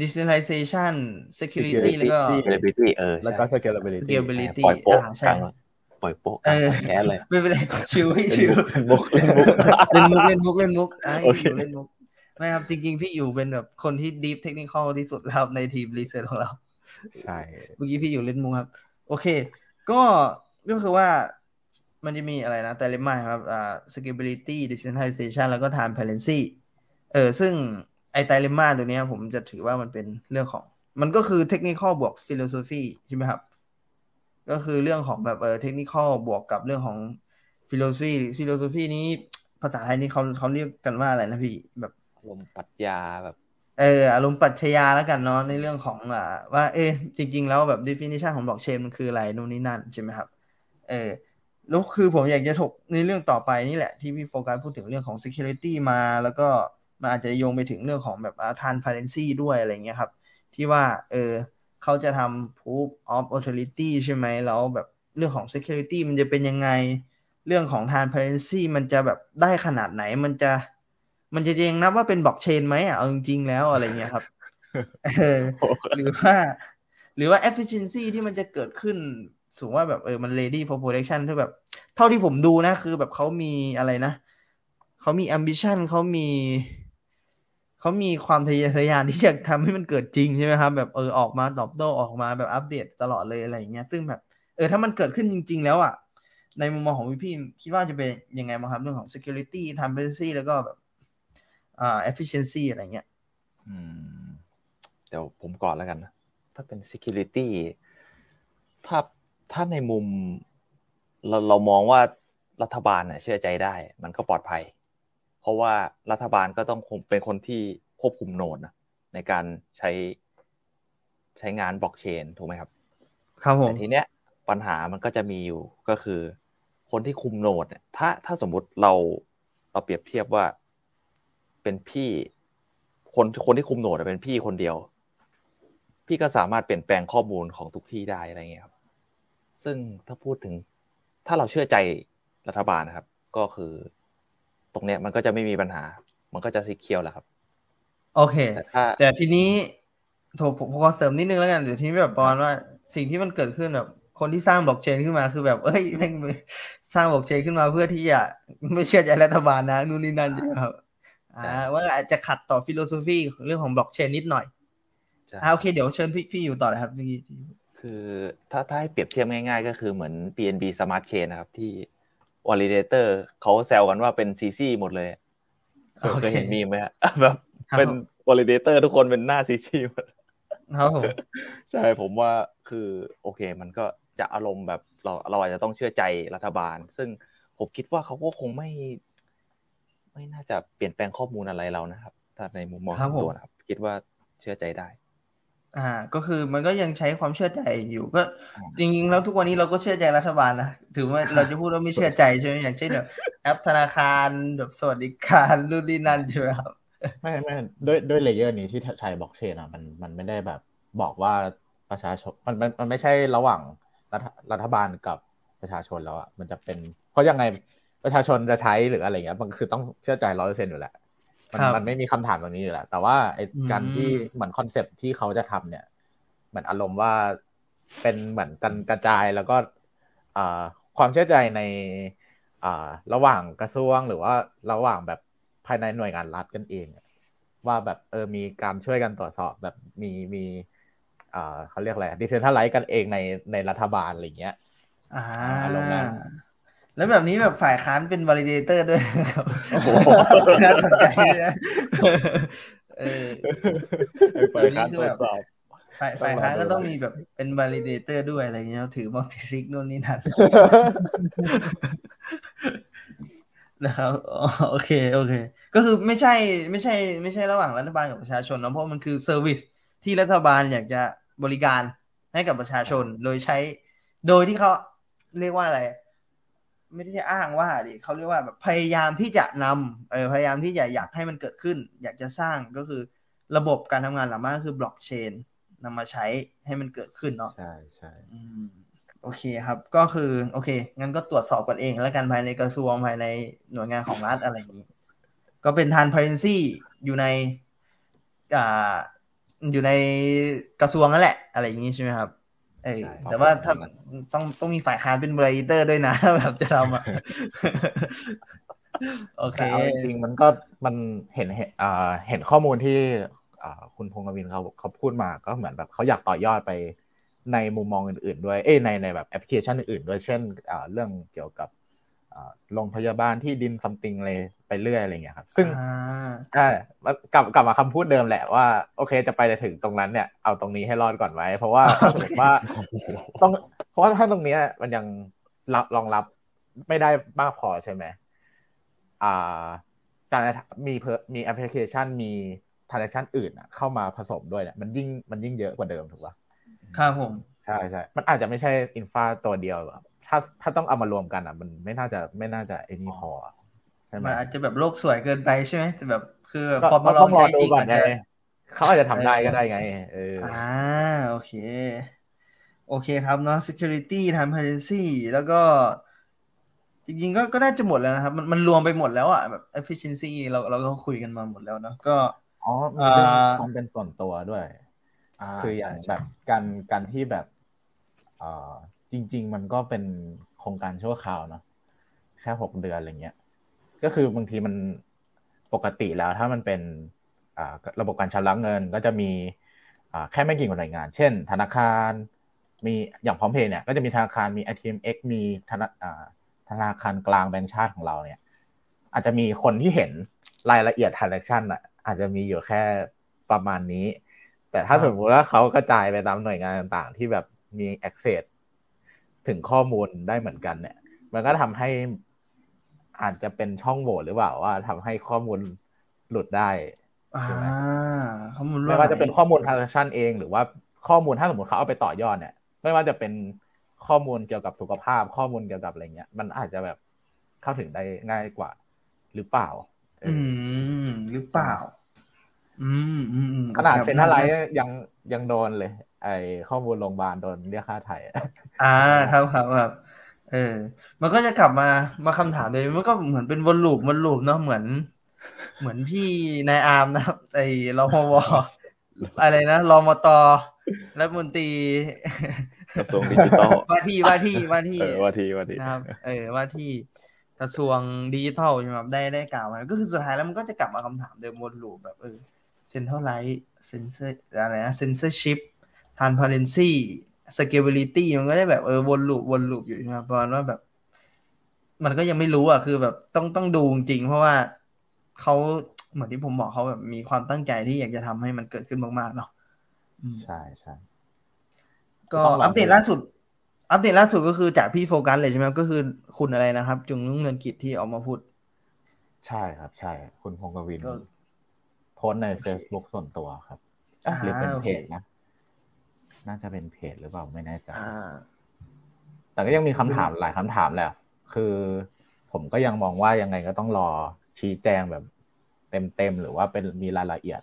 decentralization security แล้วก็ scalability เออแล้วก็ใช่ scalability scalability ปล่อยโป๊ะอ่าใช่กลาง ปล่อยโป๊ะกเอลางอแคสเลยไม่เป็นไรชิวให้ชิวเล่นมุกเล่นมุกเล่นมุกเล่นมุกเล่นมุกอะโอเคพี่อยู่เล่นมุกไม่ครับจริง ๆ พี่อยู่เป็นแบบคนที่ deep technical ที่สุดแล้วในทีมรีเสิร์ชของเราใช่เมื่อกี้พี่อยู่เล่นมุกครับ โอเค ก็ก็คือว่ามันจะมีอะไรนะแต่เลม่าครับอ่า scalability decentralization แล้วก็ transparency เออซึ่งไอไตเลม่าตัวเนี้ยผมจะถือว่ามันเป็นเรื่องของ มันก็คือ technical บวก philosophy ใช่ไหมครับ ก็คือเรื่องของแบบเออ technical บวกกับเรื่องของ philosophy philosophy นี้ภาษาไทยนี่เขาเขาเรียกกันว่าอะไรนะพี่แบบลมณ์ปรัชญาแบบเอออารมณ์ปรัชญาแล้วกันเนาะในเรื่องของอ่าว่าเออจริง ๆ แล้วแบบ definition ของ blockchain มันคืออะไรนู่นนี่นั่นใช่ไหมครับ เออแล้วคือผมอยากจะถกในเรื่องต่อไปนี่แหละ ที่พี่โฟกัสพูดถึงเรื่องของ security มาแล้วก็มันอาจจะโยงไปถึงเรื่องของแบบอ่า transparency ด้วยอะไรเงี้ยครับ ที่ว่าเออ เขาจะทำ proof of authority ใช่ไหมแล้วแบบเรื่องของ security มันจะเป็นยังไง เรื่องของ transparency มันจะแบบได้ขนาดไหนมันจะ มันจะยังนับว่าเป็นบล็อกเชนไหมอะเอาจริงๆแล้วอะไรเงี้ยครับเออหรือว่า หรือว่า efficiency ที่มันจะเกิดขึ้นสูงว่าแบบเออมัน ready for production ที่แบบ เท่าที่ผมดูนะ คือแบบเขามีอะไรนะเขามี ambition เขามี เขามีความทะเยอทะยานที่จะทำให้มันเกิดจริงใช่ไหมครับแบบเออออกมาตอบโต้ออกมาแบบอัปเดตตลอดเลยอะไรอย่างเงี้ย ซึ่งแบบเออถ้ามันเกิดขึ้นจริง ๆ แล้วอะในมุมมองของพี่คิดว่าจะเป็นยังไงบ้างครับเรื่องของ security transparency แล้วก็แบบอ่า efficiency อะไรเงี้ยอืมเดี๋ยวผมก่อนแล้วกันนะถ้าเป็น security ถ้าถ้าในมุมเราเรามองว่ารัฐบาลเน่ะเชื่อใจได้ มันก็ปลอดภัย เพราะว่ารัฐบาลก็ต้องคงเป็นคนที่ควบคุมโนดนะในการใช้ใช้งานบล็อกเชนถูกไหมครับครับผมแต่ทีเนี้ยปัญหามันก็จะมีอยู่ก็คือ คนที่คุมโนดเนี่ยถ้าถ้าสมมุติเราเราเปรียบเทียบว่าเป็นพี่ คนคนที่คุมโหนดอะเป็นพี่คนเดียว พี่ก็สามารถเปลี่ยนแปลงข้อมูลของทุกที่ได้อะไรเงี้ยครับ ซึ่งถ้าพูดถึงถ้าเราเชื่อใจรัฐบาลนะครับ ก็คือ ตรงเนี้ยมันก็จะไม่มีปัญหา มันก็จะ secure แหละครับ โอเค แต่ถ้าแต่ทีนี้โถผมผมขอเสริมนิดนึงแล้วกันเดี๋ยวทีนี้แบบประมาณว่าสิ่งที่มันเกิดขึ้นแบบคนที่สร้างบล็อกเชนขึ้นมาคือแบบ เอ้ยแม่งสร้างบล็อกเชนขึ้นมาเพื่อที่จะไม่เชื่อใจรัฐบาลนะนู่นนี่นั่นใช่ไหมครับใช่อ่าว่าอาจจะขัดต่อ philosophy เรื่องของบล็อกเชนนิดหน่อยใช่อ่าโอเค เดี๋ยวเชิญพี่พี่อยู่ต่อเลยครับพี่คือถ้าถ้าให้เปรียบเทียบง่ายๆ ก็คือเหมือน BNB Smart Chain นะครับ ที่ validator เขาแซวกันว่าเป็น CC หมดเลยเคยเคยเห็นมีมไหมฮะแบบเป็น validator ทุกคนเป็นหน้า CC หมดครับผมใช่ผมว่าคือโอเค มันก็จะอารมณ์แบบเราเราอาจจะต้องเชื่อใจรัฐบาล ซึ่งผมคิดว่าเขาก็คงไม่ ไม่น่าจะเปลี่ยนแปลงข้อมูลอะไรเรานะครับ ถ้าในมุมมองครัส่บวนผมตัวนะครับ คิดว่าเชื่อใจได้ อ่า ก็คือมันก็ยังใช้ความเชื่อใจอยู่ก็อ่าจริงๆแล้วทุกวันนี้เราก็เชื่อใจรัฐบาลนะถือว่าเราจะพูดว่าไม่เชื่อใจใช่ไหมอย่างเช่นแบบแอปธนาคารแบบสวัสดิการนู่นนี่นั่นใช่ไหมครับไม่ไม่ด้วยด้วยเลเยอร์นี้ที่ใช้บล็อกเชนอะมันมันไม่ได้แบบบอกว่าประชาชนมันมันมันไม่ใช่ระหว่างรัฐรัฐบาลกับประชาชนแล้วอะมันจะเป็นเพราะยังไงประชาชนจะใช้หรืออะไรเงี้ยมันคือต้องเชื่อใจร้อยเปอร์เซ็นต์อยู่แหละ มันครับมันไม่มีคำถามตรงนี้อยู่แล้วแต่ว่าไอ้อืมการที่เหมือน concept ที่เขาจะทำเนี่ยเหมือนอารมณ์ว่าเป็นเหมือนกันกระจายแล้วก็อ่าความเชื่อใจในอ่าระหว่างกระทรวงหรือว่าระหว่างแบบภายในหน่วยงานรัฐกันเองอะว่าแบบเออมีการช่วยกันตรวจสอบแบบมีมีอ่าเขาเรียกอะไร decentralize กันเองในในรัฐบาลอะไรเงี้ยอ่าอารมณ์นั้น แล้วแบบนี้แบบฝ่ายค้านเป็น validator ด้วยนะครับโอ้โหน่าสนใจนะเออฝ่ายค้านตรวจสอบฝ่ายฝ่ายค้านก็ต้องมีแบบเป็น validator ด้วยอะไรเงี้ยถือ multisig นู่นนี่นั่นนะครับอ๋อโอเค โอเค ก็คือไม่ใช่ไม่ใช่ ไม่ใช่ระหว่างรัฐบาลกับประชาชนนะเพราะมันคือ service ที่รัฐบาลอยากจะบริการให้กับประชาชน โดยใช้ โดยที่เขาเรียกว่าอะไร ไม่ได้อ้างว่าดิเขาเรียกว่าแบบพยายามที่จะนำเออพยายามที่จะอยากให้มันเกิดขึ้น อยากจะสร้างก็คือระบบการทำงานหลังบ้านก็คือบล็อกเชนนำมาใช้ให้มันเกิดขึ้นเนาะใช่ใช่อืมโอเคครับ ก็คือโอเค งั้นก็ตรวจสอบกันเอง แล้วกันภายในกระทรวงภายในหน่วยงานของรัฐอะไรอย่างนี้ ก็เป็น transparency อยู่ในอ่าอยู่ในกระทรวงนั่นแหละ อะไรอย่างนี้ใช่ไหมครับ เออใช่แต่ว่าถ้าประมาณนั้นต้องต้องมีฝ่ายค้านเป็นบริเตอร์ด้วยนะถ้าแบบจะทำอะโอเคแต่เอาจริงๆมันก็มันเห็นเห็นอ่าเห็นข้อมูลที่อ่าคุณพงศ์กวินเขาเขาพูดมาก็เหมือนแบบเขาอยากต่อยอดไปในมุมมองอื่นๆด้วยเอ้ยในในแบบแอปพลิเคชันอื่นๆด้วยเช่นอ่าเรื่องเกี่ยวกับอ่า โรงพยาบาลที่ดินซัมติงอะไรไปเรื่อยอะไรเงี้ยครับ ซึ่งอ่าใช่มันกลับกลับมาคำพูดเดิมแหละว่าโอเคจะไปถึงตรงนั้นเนี่ยเอาตรงนี้ให้รอดก่อนไว้ เพราะว่าถ้าสมมติว่าต้องเพราะว่าถ้าตรงเนี้ยมันยังรับรองรับไม่ได้มากพอใช่ไหมอ่าการมีเพมีแอปพลิเคชันมีทราน a c t ชันอื่นอะเข้ามาผสมด้วยเนี่ยมันยิ่งมันยิ่งเยอะกว่าเดิมถูกปะครับผม ใช่ใช่มันอาจจะไม่ใช่อินฟาตัวเดียวหรอก ถ้าถ้าต้องเอามารวมกันอะ มันไม่น่าจะไม่น่าจะไอ้นี่พอใช่ไหมมันอาจจะแบบโลกสวยเกินไปใช่ไหมแต่แบบคือแบบก็พอมาลองต้องรอใช้ดูจริงก่อนอาจไงจะเขาอาจจะทำได้ก็ได้ไง เอออ่าโอเค โอเคครับเนาะ security transparency แล้วก็ จริงๆก็ก็น่าจะหมดแล้วนะครับ มันมันรวมไปหมดแล้วอะแบบ efficiency เราเราก็คุยกันมาหมดแล้วเนาะก็อ๋อมีเรื่องอ่าความเป็นส่วนตัวด้วยอ่าคืออย่างใช่แบบการการที่แบบเอ่อ จริง ๆ มันก็เป็นโครงการชั่วคราวเนาะแค่หกเดือนอะไรเงี้ย ก็คือบางทีมันปกติแล้วถ้ามันเป็นอ่าระบบการชำระเงินก็จะมีอ่าแค่ไม่กี่หน่วยงาน เช่น ธนาคาร มีอย่างพร้อมเพย์เนี่ยก็จะมีธนาคารมี ITMX มีธนาอ่าธนาคารกลางแบงก์ชาติของเราเนี่ย อาจจะมีคนที่เห็นรายละเอียด transaction อะอาจจะมีอยู่แค่ประมาณนี้ แต่ถ้าครับสมมติว่าเขากระจายไปตามหน่วยงานต่างๆ ที่แบบมี access ถึงข้อมูลได้เหมือนกันเนี่ย มันก็ทำให้อาจจะเป็นช่องโหว่หรือเปล่าว่าทำให้ข้อมูลหลุดได้อ่าใช่ไหมข้อมูลไม่ว่าจะเป็นไหข้อมูล transaction เองหรือว่าข้อมูลถ้าสมมติเขาเอาไปต่อยอดเนี่ย ไม่ว่าจะเป็นข้อมูลเกี่ยวกับสุขภาพข้อมูลเกี่ยวกับอะไรเงี้ย มันอาจจะแบบเข้าถึงได้ง่ายกว่า หรือเปล่าเอออือมหรือเปล่า อืมอืมอืมขนาดครับเซ็นทรัลไลท์ยังยังโดนเลย ไอข้อมูลโรงพยาบาลโดนเรียกค่าไถ่อ่าครับครับครับเออ มันก็จะกลับมามาคำถามเลยมันก็เหมือนเป็นวนลูปวนลูปเนาะเหมือน เหมือนพี่นายอาร์มนะครับไอ้รมวอะไรนะรมตรัฐมนตรีกระทรวงดิจิทัลว่าที่ว่าที่ว่าที่เออว่าทีว่าทีนะครับเออว่าที่กระทรวงดิจิทัลใช่ไหมครับได้ได้กล่าวมาก็คือสุดท้ายแล้วมันก็จะกลับมาคำถามเดิมวน loop แบบเออเซนเท r รไลท์เซนเซอร์อะไรนะเซนเซอร์ชิพ ทานพาเรนซีสเกล a ลิตี้มันก็ได้แบบเออวน loop วน loop อยู่ใช่ไหมครับประมาณว่าแบบ มันก็ยังไม่รู้อะคือแบบต้องต้องดูจริงๆเพราะว่าเขาเหมือนที่ผมบอกเขาแบบมีความตั้งใจที่อยากจะทำให้มันเกิดขึ้นมากๆเนาะอืมใช่ใช่ก็ต้องลองอัปเดตล่าสุด อัปเดตล่าสุดก็คือจากพี่โฟกัสเลยใช่ไหมครับก็คือคุณอะไรนะครับ จุงนุ่งเงินกิจที่ออกมาพูด ใช่ครับ ใช่ คุณพงกวินก็โพสต์ใน Facebook ส่วนตัวครับอะอ่าหรือเป็นโอเพเคจนะ น่าจะเป็นเพจหรือเปล่าไม่แน่ใจอ่าแต่ก็ยังมีคำถามหลายคำถามแหละ คือ ผมก็ยังมองว่ายังไงก็ต้องรอชี้แจงแบบเต็มๆหรือว่าเป็นมีรายละเอียด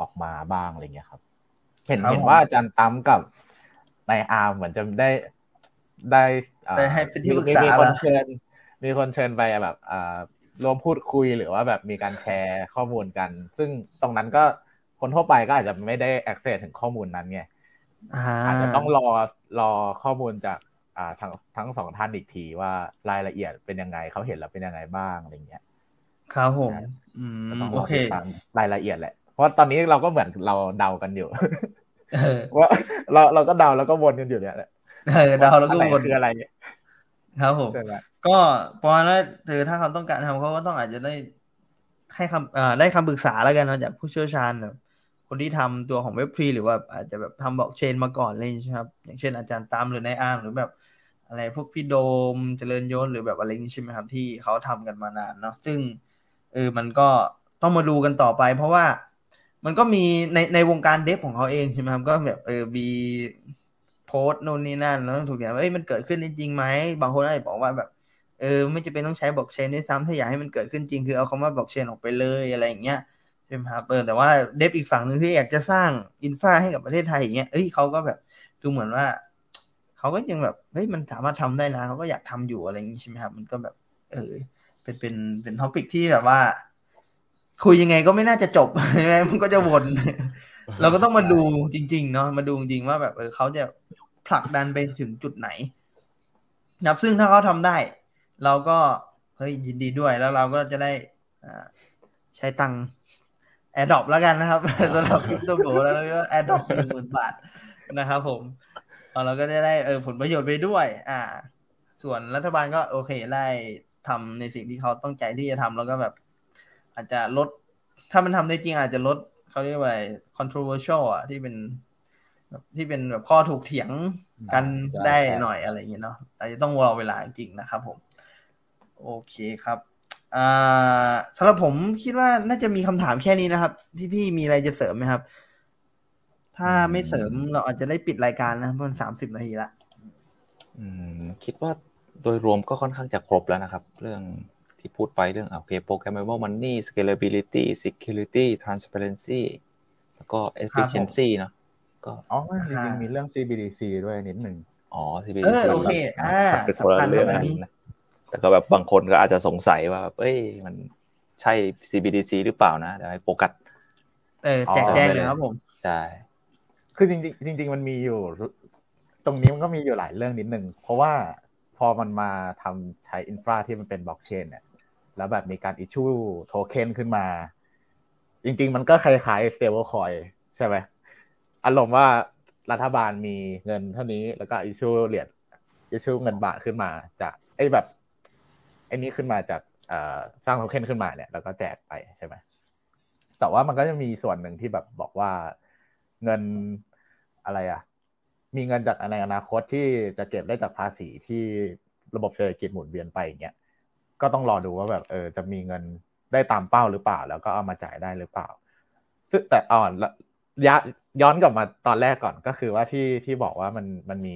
ออกมาบ้างอะไรเงี้ยครับ เห็นครับเห็นผมว่าอาจารย์ตั้มกับนายอาร์มเหมือนจะได้ได้อ่าได้ให้เป็นที่ปรึกมีษามีคนละเชิญ มีคนเชิญไปแบบอ่ารวมพูดคุยหรือว่าแบบมีการแชร์ข้อมูลกัน ซึ่งตรงนั้นก็คนทั่วไปก็อาจจะไม่ได้ access ถึงข้อมูลนั้นไง อ่าอาจจะต้องรอรอข้อมูลจากอ่าทั้งทั้งสองท่านอีกทีว่ารายละเอียดเป็นยังไงเขาเห็นแล้วเป็นยังไงบ้างอะไรเงี้ยครับผมใช่อืมก็ต้องรโออเคติดตามรายละเอียดแหละ เพราะตอนนี้เราก็เหมือนเราเดากันอยู่เออว่าเราเราก็เดาแล้วก็วนกันอยู่เนี่ยแหละเออเดาแล้วก็อะไรวนคืออะไรเนี่ยครับผมใช่ไหมก็ปอนแล้วเธอถ้าเขาต้องการทำเขาก็ต้องอาจจะได้ให้คำอ่าได้คำปรึกษาแล้วกันเนาะจากผู้เชี่ยวชาญแบบ คนที่ทำตัวของเว็บฟรีหรือว่าอาจจะแบบทำบล็อกเชนมาก่อนเลยใช่ไหมครับ อย่างเช่นอาจารย์ตามหรือนายอาร์มหรือแบบอะไรพวกพี่โดมเจริญยศหรือแบบอะไรนี้ใช่ไหมครับที่เขาทำกันมานานเนาะซึ่งเออมันก็ต้องมาดูกันต่อไป เพราะว่ามันก็มีในในวงการเดฟของเขาเองใช่ไหมครับก็แบบเออมีโพสต์นู่นนี่นั่นแล้วถูกอย่างว่าเอ้ยมันเกิดขึ้นจริงไหมบางคนอาจจะบอกว่าแบบเออไม่จำเป็นต้องใช้บล็อกเชนด้วยซ้ำถ้าอยากให้มันเกิดขึ้นจริงคือเอาคำว่าบล็อกเชนออกไปเลยอะไรอย่างเงี้ย มครับเออแต่ว่าเดฟอีกฝั่งหนึ่งที่อยากจะสร้างอินฟาให้กับประเทศไทยอย่างเงี้ยเอ้ยเขาก็แบบดูเหมือนว่าเขาก็ยังแบบเฮ้ยมันสามารถทำได้นะเขาก็อยากทำอยู่อะไรอย่างงี้ใช่ไหมครับ มันก็แบบ เออ เป็นเป็นเป็น topic ที่แบบว่า คุยยังไงก็ไม่น่าจะจบใช่ไหมมันก็จะวน เราก็ต้องมาดูจริง ๆ เนาะมาดูจริงว่าแบบเออเขาจะผลักดันไปถึงจุดไหนนับซึ่งถ้าเขาทำได้ เราก็เฮ้ยยินดีด้วยแล้วเราก็จะได้ใช้ตังค์ แอดดอปแล้วกันนะครับสำหรับคริปโตโกแล้วก็แอดดอปหนึ่งหมื่นบาทนะครับผมเราก็จะได้เออผลประโยชน์ไปด้วย อ่า ส่วนรัฐบาลก็โอเคได้ทำในสิ่งที่เขาต้องใจที่จะทำแล้วก็แบบ อาจจะลด ถ้ามันทำได้จริงอาจจะลดเขาเรียกว่า controversial อะที่เป็นแบบที่เป็นแบบข้อถกเถียงกันใช่ได้ใช่หน่อยอะไรอย่างเงี้ยเนาะอาจจะต้องรอเวลาจริงๆนะครับผม โอเคครับอ่า สำหรับผมคิดว่าน่าจะมีคำถามแค่นี้นะครับ พี่ๆมีอะไรจะเสริมไหมครับ ถ้าไม่เสริมเราอาจจะได้ปิดรายการนะเพราะมันสามสิบนาทีละอืมคิดว่าโดยรวมก็ค่อนข้างจะครบแล้วนะครับ เรื่องที่พูดไปเรื่องโอเค programmable money scalability security transparency แล้วก็ efficiency เนอะก็อ๋อจริงๆมีเรื่อง CBDC ด้วยนิดหนึ่งอ๋อเอ CBDC อ๋อ โอเคอ่าเป็นคนละเรื่อง สำคัญมากอัอันนนี้นี้นะ แต่ก็แบบบางคนก็อาจจะสงสัยว่าแบบเอ้ยมันใช่ CBDC หรือเปล่านะเดี๋ยวให้โฟกัสเออแจกแจงเลยครับผมใช่คือจริงๆจริงๆมันมีอยู่ ตรงนี้มันก็มีอยู่หลายเรื่องนิดนึง เพราะว่าพอมันมาทำใช้ infra ที่มันเป็นบล็อกเชนเนี่ย แล้วแบบมีการ issue token ขึ้นมา จริง ๆ มันก็คล้ายๆ stable coin ใช่ไหมอารมณ์ว่ารัฐบาลมีเงินเท่านี้แล้วก็อิชชูเหรียญอิชชูเงินบาทขึ้นมา จากไอ้แบบ ไอ้นี้ขึ้นมาจากสร้างโทเค็นขึ้นมาเนี่ยแล้วก็แจกไปใช่ไหมแต่ว่ามันก็จะมีส่วนหนึ่งที่แบบบอกว่าเงินอะไรอะมีเงินจากในอนาคตที่จะเก็บได้จากภาษีที่ระบบเศรษฐกิจหมุนเวียนไปอย่างเงี้ยก็ต้องรอดูว่าแบบเออจะมีเงินได้ตามเป้าหรือเปล่า แล้วก็เอามาจ่ายได้หรือเปล่า ซึ่งแต่อ่อนยะย้อนกลับมาตอนแรกก่อนก็คือว่าที่ที่บอกว่ามันมันมี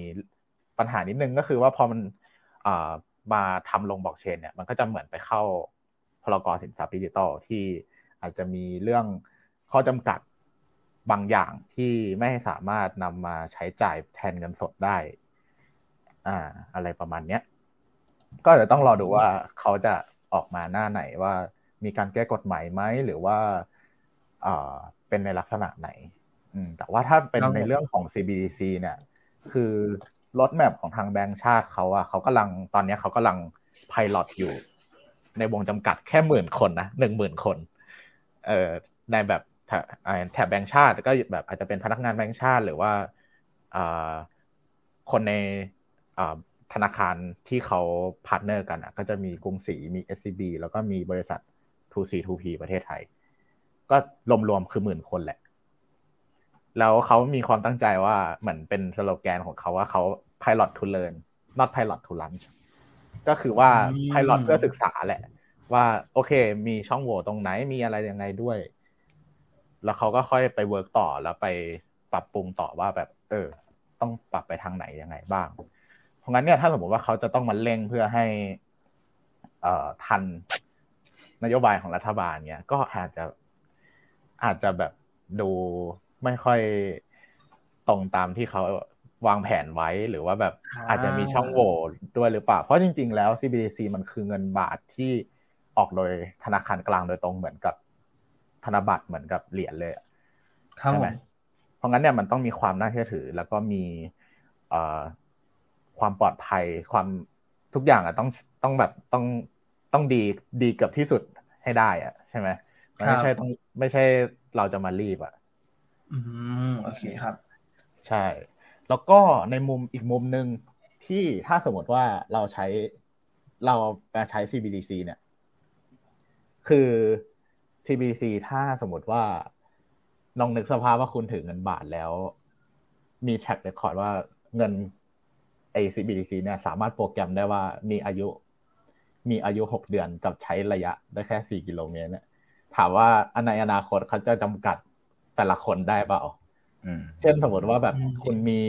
ปัญหานิดนึงก็คือว่าพอมันอ่า มาทำลงบล็อกเชนเนี่ยมันก็จะเหมือนไปเข้าพ.ร.ก.สินทรัพย์ดิจิตอลที่อาจจะมีเรื่องข้อจำกัดบางอย่างที่ไม่สามารถนำมาใช้จ่ายแทนเงินสดได้ อ่า อะไรประมาณเนี้ยก็เดี๋ยวต้องรอดูว่าเขาจะออกมาหน้าไหนว่ามีการแก้กฎหมายไหมหรือว่าเอ่อเป็นในลักษณะไหน อืม แต่ว่าถ้าเป็นในเรื่องของ CBDC เนี่ย คือ รถแมพของทางแบงก์ชาติเขาอะเขากำลังตอนนี้เขากำลังไพลอตอยู่ ในวงจำกัดแค่หมื่นคนนะหนึ่งหมื่นคน เอ่อในแบบแถบแบงก์ชาติก็แบบอาจจะเป็นพนักงานแบงก์ชาติ หรือว่าคนในธนาคารที่เขา partner กันก็จะมีกรุงศรีมี SCB แล้วก็มีบริษัท 2C2P ประเทศไทย ก็รวมๆคือหมื่นคนแหละ แล้วเขามีความตั้งใจว่าเหมือนเป็นสโลแกนของเขาว่าเขา pilot to learn not pilot to launch ก็คือว่า pilot เพื่อศึกษาแหละ ว่าโอเค มีช่องโหว่ตรงไหนมีอะไรยังไงด้วย แล้วเขาก็ค่อยไป work ต่อแล้วไปปรับปรุงต่อว่าแบบ เออ ต้องปรับไปทางไหนยังไงบ้าง เพราะงั้นเนี่ยถ้าสมมติว่าเขาจะต้องมาเร่งเพื่อให้ เอ่อทันนโยบายของรัฐบาลเนี่ยก็อาจจะอาจจะแบบดู ไม่ค่อยตรงตามที่เขาวางแผนไว้หรือว่าแบบอาจจะมีช่องโหว่ด้วยหรือเปล่า เพราะจริง ๆ แล้ว CBDC มันคือเงินบาทที่ออกโดยธนาคารกลางโดยตรงเหมือนกับธนบัตรเหมือนกับเหรียญเลยใช่ไหมเพราะงั้นเนี่ยมันต้องมีความน่าเชื่อถือ แล้วก็มีความปลอดภัยความทุกอย่างอะต้องต้องแบบต้องต้องดีดีเกือบที่สุดให้ได้อะ ใช่ไหมไม่ใช่ต้องไม่ใช่เราจะมารีบอะ อืมโอเคครับ ใช่ แล้วก็ในมุมอีกมุมหนึ่งที่ถ้าสมมติว่าเราใช้เราไปใช้ CBDC เนี่ย คือ CBDC ถ้าสมมติว่าลองนึกสภาพว่าคุณถือเงินบาทแล้ว มีแท็กเรคคอร์ดว่าเงินไอ CBDC เนี่ยสามารถโปรแกรมได้ว่ามีอายุ มีอายุหกเดือนกับใช้ระยะได้แค่สี่กิโลเมตรเนี่ยถามว่าในอนาคตเขาจะจำกัด แต่ละคนได้เปล่าเช่นสมมติว่าแบบคุณมี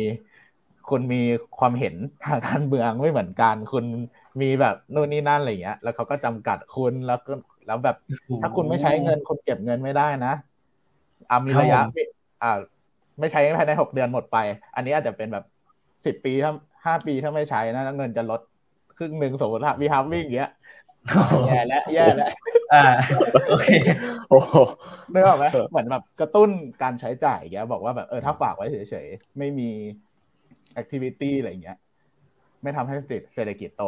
คุณมีความเห็นทางการเมืองไม่เหมือนกัน คุณมีแบบนู่นนี่นั่นอะไรเงี้ย แล้วเขาก็จำกัดคุณแล้วก็แล้วแบบ ถ้าคุณไม่ใช้เงินคุณเก็บเงินไม่ได้นะอ่ามีระยะอ่า ไม่ใช้ภายในหกเดือนหมดไป อันนี้อาจจะเป็นแบบสิบปีถ้าห้าปีถ้าไม่ใช้นะเงินจะลดครึ่งหนึ่งสมมติว่าวีฮาร์วิ่งอย่างเงี้ย แย่แล้วแย่แล้วอ่าโอเคโอ้ไม่บอกไหมเหมือนแบบกระตุ้นการใช้จ่ายแกบอกว่าแบบเออถ้าฝากไว้เฉยๆ ไม่มีแอคทิวิตี้อะไรเงี้ย ไม่ทำให้เศรษฐกิจโต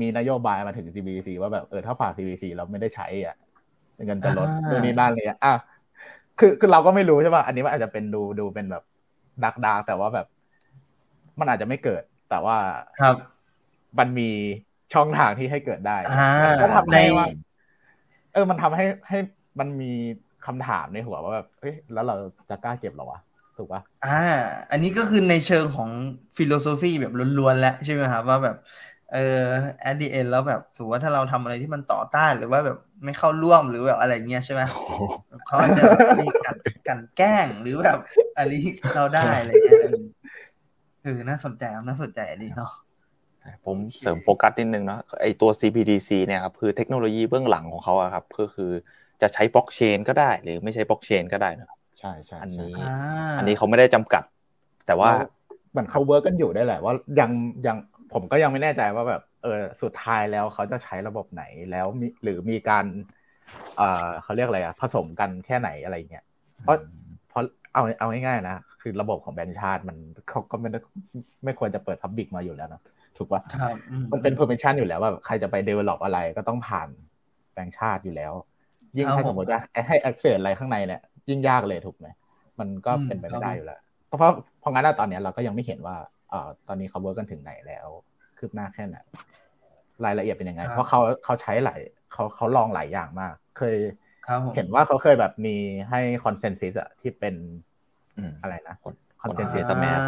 มีนโยบายมาถึง CBC ว่าแบบเออถ้าฝาก CBC เราไม่ได้ใช้อะเงินจะลดเรื่องนี้นั่นเลยอะคือคือเราก็ไม่รู้ใช่ป่ะอันนี้มันอาจจะเป็นดูดูเป็นแบบดักดาแต่ว่าแบบ มันอาจจะไม่เกิด แต่ว่าครับมันมี ช่องทางที่ให้เกิดได้ก็ทำให้ว่าเออ มันทำให้ให้มันมีคำถามในหัวว่าแบบเฮ้ยแล้วเราจะกล้าเก็บหรอวะถูกปะอ่า อันนี้ก็คือในเชิงของ philosophy แบบล้วนๆแล้วใช่ไหมครับว่าแบบ เออแอดดีเอ็นแล้วแบบสมมติว่าถ้าเราทำอะไรที่มันต่อต้านหรือว่าแบบไม่เข้าร่วมหรือแบบอะไรเงี้ยใช่ไหมเขาจะมีการกลั่นแกล้งหรือแบบอะไรเราได้อะไรเงี้ยเออน่าสนใจน่าสนใจอันนี้เนาะ ผมเสริมโฟกัสนิดนึงเนาะไอตัว CBDC เนี่ยครับคือเทคโนโลยีเบื้องหลังของเขาอะครับก็คือจะใช้บล็อกเชนก็ได้ หรือไม่ใช้บล็อกเชนก็ได้นะใช่ใช่อันนี้อันนี้เขาไม่ได้จำกัด แต่ว่าเหมือนเขา work กันอยู่ได้แหละ ว่ายังยังผมก็ยังไม่แน่ใจว่าแบบเออสุดท้ายแล้วเขาจะใช้ระบบไหนแล้วมีหรือมีการเอ่อเขาเรียกอะไรอะผสมกันแค่ไหนอะไรเงี้ยเพราะเพราะเอาเอาง่ายๆนะคือระบบของแบงค์ชาติมันเขาก็ไม่ไม่ควรจะเปิด public มาอยู่แล้วนะ ถูกปะมันเป็น permission อยู่แล้วว่าใครจะไป develop อะไรก็ต้องผ่านแบงค์ชาติอยู่แล้ว ยิ่งถ้าสมมติว่าให้ access อะไรข้างในเนี่ยยิ่งยากเลยถูกไหมมันก็เป็นไปไม่ได้อยู่แล้ว เพราะเพราะงั้นตอนนี้เราก็ยังไม่เห็นว่าเอ่อตอนนี้เขา work กันถึงไหนแล้ว คืบหน้าแค่ไหนรายละเอียดเป็นยังไง เพราะเขาเขาใช้หลายเขาเขาลองหลายอย่างมาก เคยเห็นว่าเขาเคยแบบมีให้ ConsenSys อะที่เป็นอะไรนะ ConsenSys MetaMask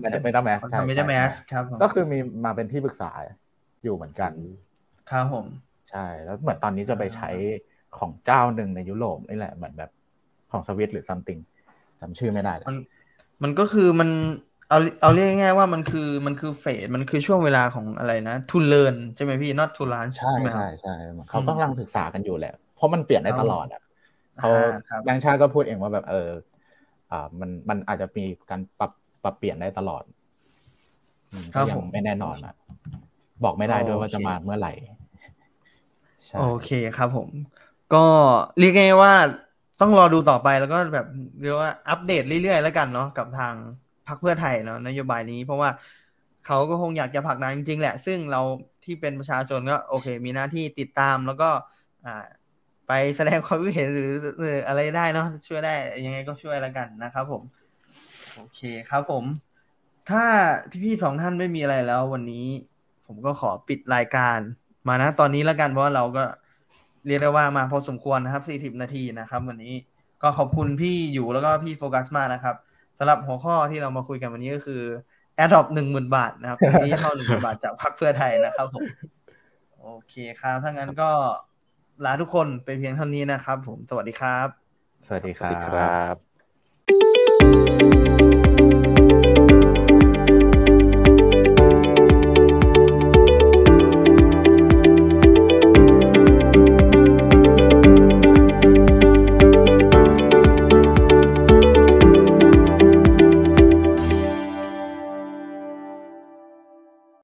ไม่ได้ไม่ได้แมสใช่ไม่ได้แมสครับก็คือมีมาเป็นที่ปรึกษาอยู่เหมือนกันครับผม ใช่ แล้วเหมือนตอนนี้จะไปใช้ของเจ้าหนึ่งในยุโรปนี่แหละเหมือนแบบของสวิตหรือ something จำชื่อไม่ได้มันมันก็คือมันเอาเอาเรียกง่ายๆว่ามันคือมันคือ phase มันคือช่วงเวลาของอะไรนะ to learn ใช่ไหมพี่ not to launch ใช่ใช่ใช่เขากำลังศึกษากันอยู่แหละ เพราะมันเปลี่ยนได้ตลอดอะเขาแบงค์ชาติก็พูดเองว่าแบบเอออ่า มันมันอาจจะมีการปรับปรับเปลี่ยนได้ตลอดครับผมไม่แน่นอนอะบอกไม่ได้ด้วยว่าจะมาเมื่อไหร่โอเคครับผม ก็เรียกง่ายว่าต้องรอดูต่อไปแล้วก็แบบเรียกว่าอัปเดตเรื่อยๆแล้วกันเนาะกับทางพรรคเพื่อไทยเนาะนโยบายนี้ เพราะว่าเขาก็คงอยากจะผลักดันจริงๆแหละ ซึ่งเราที่เป็นประชาชนก็โอเค มีหน้าที่ติดตามแล้วก็อ่า ไปแสดงความคิดเห็นหรืออะไรได้เนาะช่วยได้ยังไงก็ช่วยแล้วกันนะครับผม โอเคครับผม ถ้าพี่ๆสองท่านไม่มีอะไรแล้ว วันนี้ ผมก็ขอปิดรายการ มานะตอนนี้แล้วกันเพราะว่าเราก็เรียกได้ว่ามาพอสมควรนะครับ 40 นาทีนะครับ วันนี้ก็ขอบคุณพี่อยู่แล้วก็พี่โฟกัสมากนะครับสำหรับหัวข้อที่เรามาคุยกันวันนี้ก็คือแอดดอปหนึ่งหมื่นบาทนะครับนี้เท่าหนึ่งหมื่นบาทจากพรรคเพื่อไทยนะครับผมโอเคครับถ้างั้นก็ ลาทุกคนไปเพียงเท่านี้นะครับ ผมสวัสดีครับ สวัสดีครับ